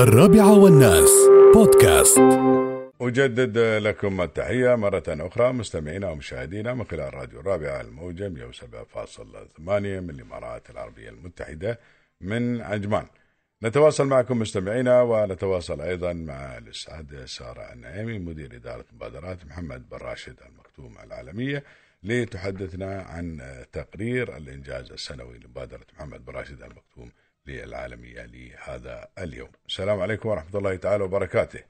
الرابعة والناس. بودكاست. أجدد لكم التحية مرة أخرى مستمعينا ومشاهدينا من خلال راديو الرابعة الموجة 107.8 من الإمارات العربية المتحدة من عجمان. نتواصل معكم مستمعينا ونتواصل أيضا مع الأستاذ سارة النعيمي مدير إدارة مبادرات محمد بن راشد المكتوم العالمية لتحدثنا عن تقرير الإنجاز السنوي لمبادرة محمد بن راشد المكتوم للعالمية لهذا اليوم. السلام عليكم ورحمة الله تعالى وبركاته.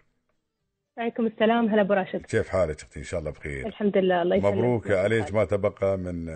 عليكم السلام. هلا أبو راشد. كيف حالك؟ أختي إن شاء الله بخير. الحمد لله. الله يسلمك. مبروك عليك. ما تبقى من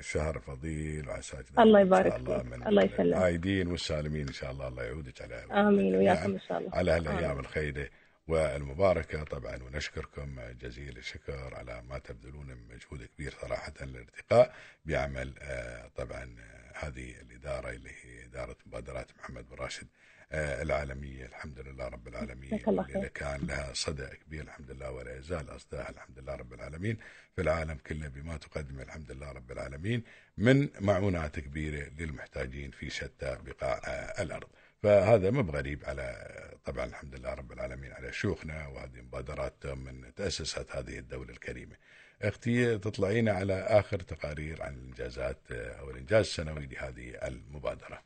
شهر فضيل وعساك الله يبارك الله فيك. من الله يسلمك. العايدين والسالمين إن شاء الله. الله يعودك على آمين. وياكم يعني إن شاء الله. على هالايام. الخيره والمباركة طبعا ونشكركم جزيل الشكر على ما تبذلون من مجهود كبير صراحة للارتقاء بعمل آه، طبعا آه، هذه الإدارة اللي هي إدارة مبادرات محمد بن راشد آه، العالمية الحمد لله رب العالمين خير. كان لها صدى كبير الحمد لله ولا يزال اصداها الحمد لله رب العالمين في العالم كله بما تقدم الحمد لله رب العالمين من معونات كبيرة للمحتاجين في شتى بقاع الأرض. فهذا مو بغريب على طبعا الحمد لله رب العالمين على شيوخنا وهذه مبادرات من تأسست هذه الدولة الكريمة. أختي تطلعين على آخر تقارير عن الإنجازات آه، أو الإنجاز السنوي لهذه المبادرة.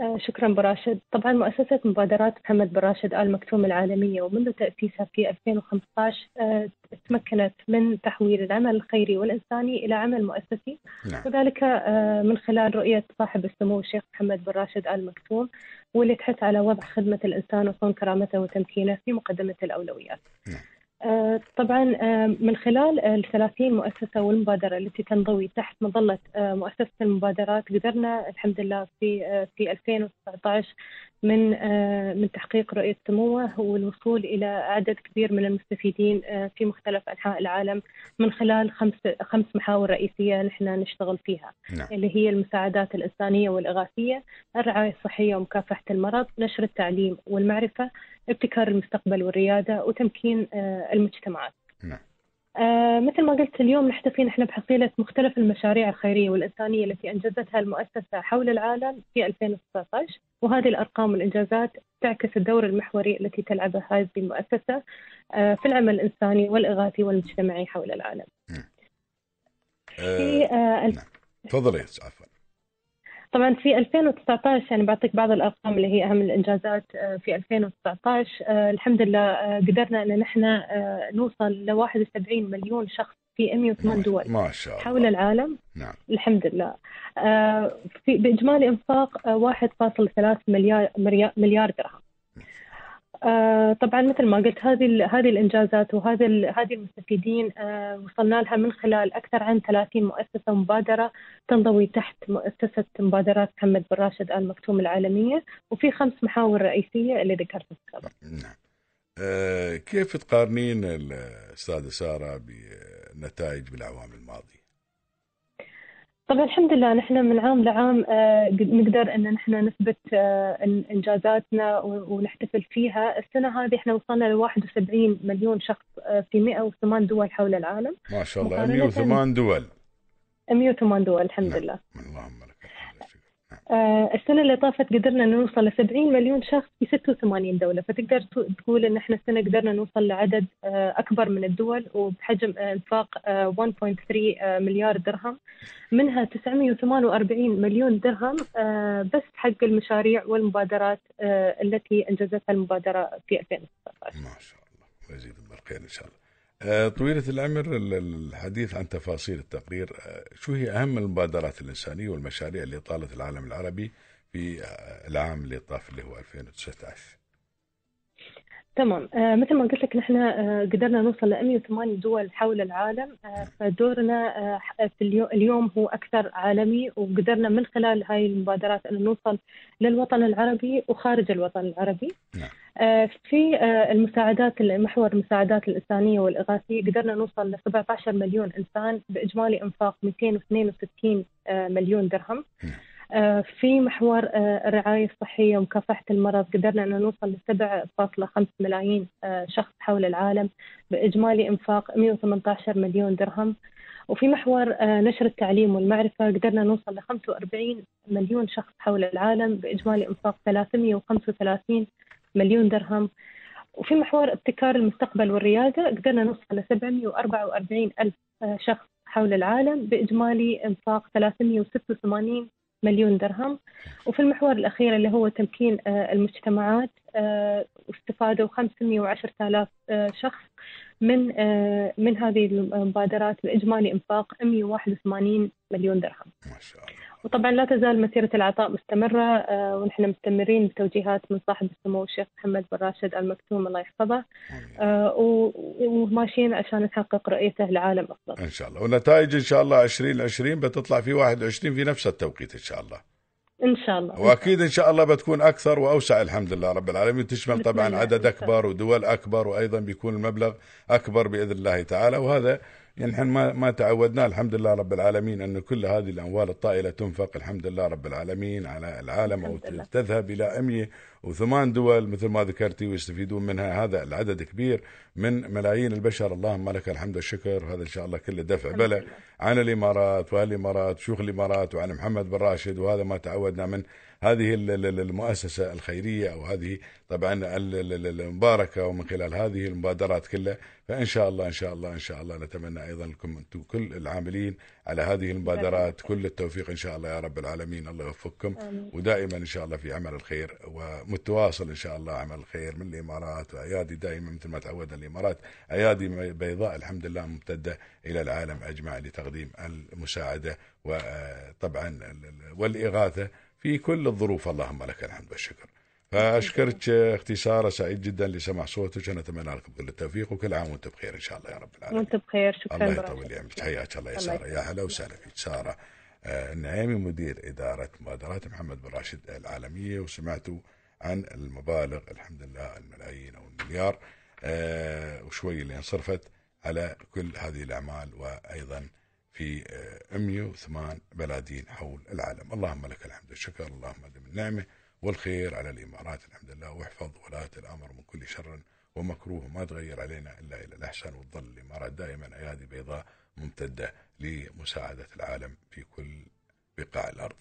آه، شكرا ابو راشد طبعا مؤسسة مبادرات محمد بن راشد آل مكتوم العالمية ومنذ تأسيسها في 2015 آه، تمكنت من تحويل العمل الخيري والإنساني إلى عمل مؤسسي نعم. وذلك آه، من خلال رؤية صاحب السمو الشيخ محمد بن راشد آل مكتوم واللي تحث على وضع خدمة الإنسان وصون كرامته وتمكينه في مقدمة الأولويات. نعم. آه، طبعا آه، من خلال ال 30 مؤسسة والمبادرة التي تنضوي تحت مظلة آه، مؤسسة المبادرات قدرنا الحمد لله في في 2019 من آه، من تحقيق رؤية سموه والوصول إلى عدد كبير من المستفيدين آه، في مختلف أنحاء العالم من خلال خمس خمس محاور رئيسية نحن نشتغل فيها نعم. اللي هي المساعدات الإنسانية والإغاثية، الرعاية الصحية ومكافحة المرض، نشر التعليم والمعرفة، ابتكار المستقبل والريادة وتمكين آه، المجتمعات. آه، مثل ما قلت اليوم نحتفي نحن بحصيلة مختلف المشاريع الخيرية والإنسانية التي أنجزتها المؤسسة حول العالم في 2019 وهذه الأرقام والإنجازات تعكس الدور المحوري التي تلعبه هذه المؤسسة آه، في العمل الإنساني والإغاثي والمجتمعي حول العالم. في آه، آه، نعم. تفضلي عفوا. طبعا في 2019 يعني بعطيك بعض الأرقام اللي هي أهم الإنجازات آه، في 2019 آه، الحمد لله آه، قدرنا إن نحن نوصل ل 71 مليون شخص في 108 دول ما شاء الله. حول العالم نعم. الحمد لله في بإجمالي إنفاق آه، 1.3 مليار مليار- مليار درهم آه، طبعا مثل ما قلت هذه هذه الإنجازات وهذه ال- هذه المستفيدين آه، وصلنا لها من خلال أكثر عن 30 مؤسسة ومبادره تنضوي تحت مؤسسة مبادرات محمد بن راشد آل مكتوم العالمية وفي خمس محاور رئيسية اللي ذكرتها سابقا. نعم آه، كيف تقارنين الأستاذة سارة بالنتائج بالأعوام الماضية طبعا الحمد لله نحن من عام لعام آه، قد- نقدر إن نحن نثبت آه، إنجازاتنا ونحتفل فيها، السنة هذه إحنا وصلنا ل 71 مليون شخص آه، في 108 دول حول العالم، ما شاء الله مقارنة 108 دول 108 دول الحمد نعم. لله. اللهم لك الحمد والشكر. نعم. آه، السنة اللي طافت قدرنا نوصل ل 70 مليون شخص في 86 دولة، فتقدر تقول إن إحنا السنة قدرنا نوصل لعدد آه، أكبر من الدول وبحجم آه، انفاق آه، 1.3 آه، مليار درهم، منها 948 مليون درهم آه، بس حق المشاريع والمبادرات آه، التي أنجزتها المبادرة في 2019. ما شاء الله. ويزيد بالخير إن شاء الله. آه، طويلة العمر ال- الحديث عن تفاصيل التقرير. آه، شو هي أهم المبادرات الإنسانية والمشاريع اللي طالت العالم العربي في آه، العام اللي طاف اللي هو 2019 تمام آه مثل ما قلت لك نحن آه قدرنا نوصل ل 108 دول حول العالم آه فدورنا في اليوم, هو أكثر عالمي وقدرنا من خلال هاي المبادرات أن نوصل للوطن العربي وخارج الوطن العربي. نعم. في المساعدات محور المساعدات الإنسانية والإغاثية قدرنا نوصل ل 17 مليون إنسان بإجمالي إنفاق 262 آه مليون درهم. نعم. آه، في محور آه، الرعاية الصحية ومكافحة المرض قدرنا أن نوصل ل 7.5 ملايين آه، شخص حول العالم بإجمالي إنفاق 118 مليون درهم. وفي محور آه، نشر التعليم والمعرفة قدرنا نوصل ل 45 مليون شخص حول العالم بإجمالي إنفاق 335 مليون درهم. وفي محور ابتكار المستقبل والريادة قدرنا نوصل ل 744 ألف آه، شخص حول العالم بإجمالي إنفاق 386 مليون درهم. وفي المحور الأخير اللي هو تمكين آه، المجتمعات واستفادوا 510 آلاف شخص من من هذه المبادرات بإجمالي إنفاق 181 مليون درهم. ما شاء الله. وطبعا لا تزال مسيرة العطاء مستمرة آه، ونحن مستمرين بتوجيهات من صاحب السمو الشيخ محمد بن راشد المكتوم الله يحفظه آه، وماشيين عشان نحقق رؤيته لعالم أفضل إن شاء الله. ونتائج إن شاء الله 2020 بتطلع في 21 في نفس التوقيت إن شاء الله. إن شاء الله. وأكيد إن شاء الله بتكون أكثر وأوسع الحمد لله رب العالمين. تشمل طبعا عدد أكبر ودول أكبر وأيضا بيكون المبلغ أكبر بإذن الله تعالى. وهذا يعني نحن ما ما تعودنا الحمد لله رب العالمين أن كل هذه الأموال الطائلة تنفق الحمد لله رب العالمين على العالم أو تذهب إلى 108 دول مثل ما ذكرتي ويستفيدون منها. هذا العدد كبير من ملايين البشر. اللهم لك الحمد والشكر. هذا إن شاء الله كله دفع بلا عن الإمارات وهالإمارات شيوخ الإمارات وعن محمد بن راشد وهذا ما تعودنا من هذه المؤسسة الخيرية أو هذه طبعا المباركة ومن خلال هذه المبادرات كلها. فإن شاء الله إن شاء الله إن شاء الله نتمنى أيضا لكم أنتم كل العاملين على هذه المبادرات كل التوفيق إن شاء الله يا رب العالمين. الله يوفقكم. ودائما إن شاء الله في عمل الخير ومتواصل إن شاء الله عمل الخير من الإمارات وأيادي دائما مثل ما تعودنا الإمارات. أيادي بيضاء الحمد لله ممتدة إلى العالم أجمع لتقديم المساعدة وطبعا والإغاثة في كل الظروف اللهم لك الحمد والشكر. فأشكرك أختي ساره سعيد جدا لسمع صوتك. ونتمنى لكم كل التوفيق وكل عام وانت بخير إن شاء الله يا رب العالمين. وانت بخير شكرا الله يطول عمرك. حياك الله يا سارة. يا هلا وسهلا فيك سارة. آه، النعيمي مدير إدارة مبادرات محمد بن راشد العالمية وسمعتوا عن المبالغ الحمد لله الملايين أو المليار. آه، وشوي اللي انصرفت على كل هذه الأعمال وأيضا في 108 آه، بلادين حول العالم. اللهم لك الحمد. والشكر اللهم دم النعمة والخير على الإمارات الحمد لله واحفظ ولاة الأمر من كل شر ومكروه. ما تغير علينا إلا إلى الأحسن وتظل الإمارات دائما أيادي بيضاء ممتدة لمساعدة العالم في كل بقاع الأرض.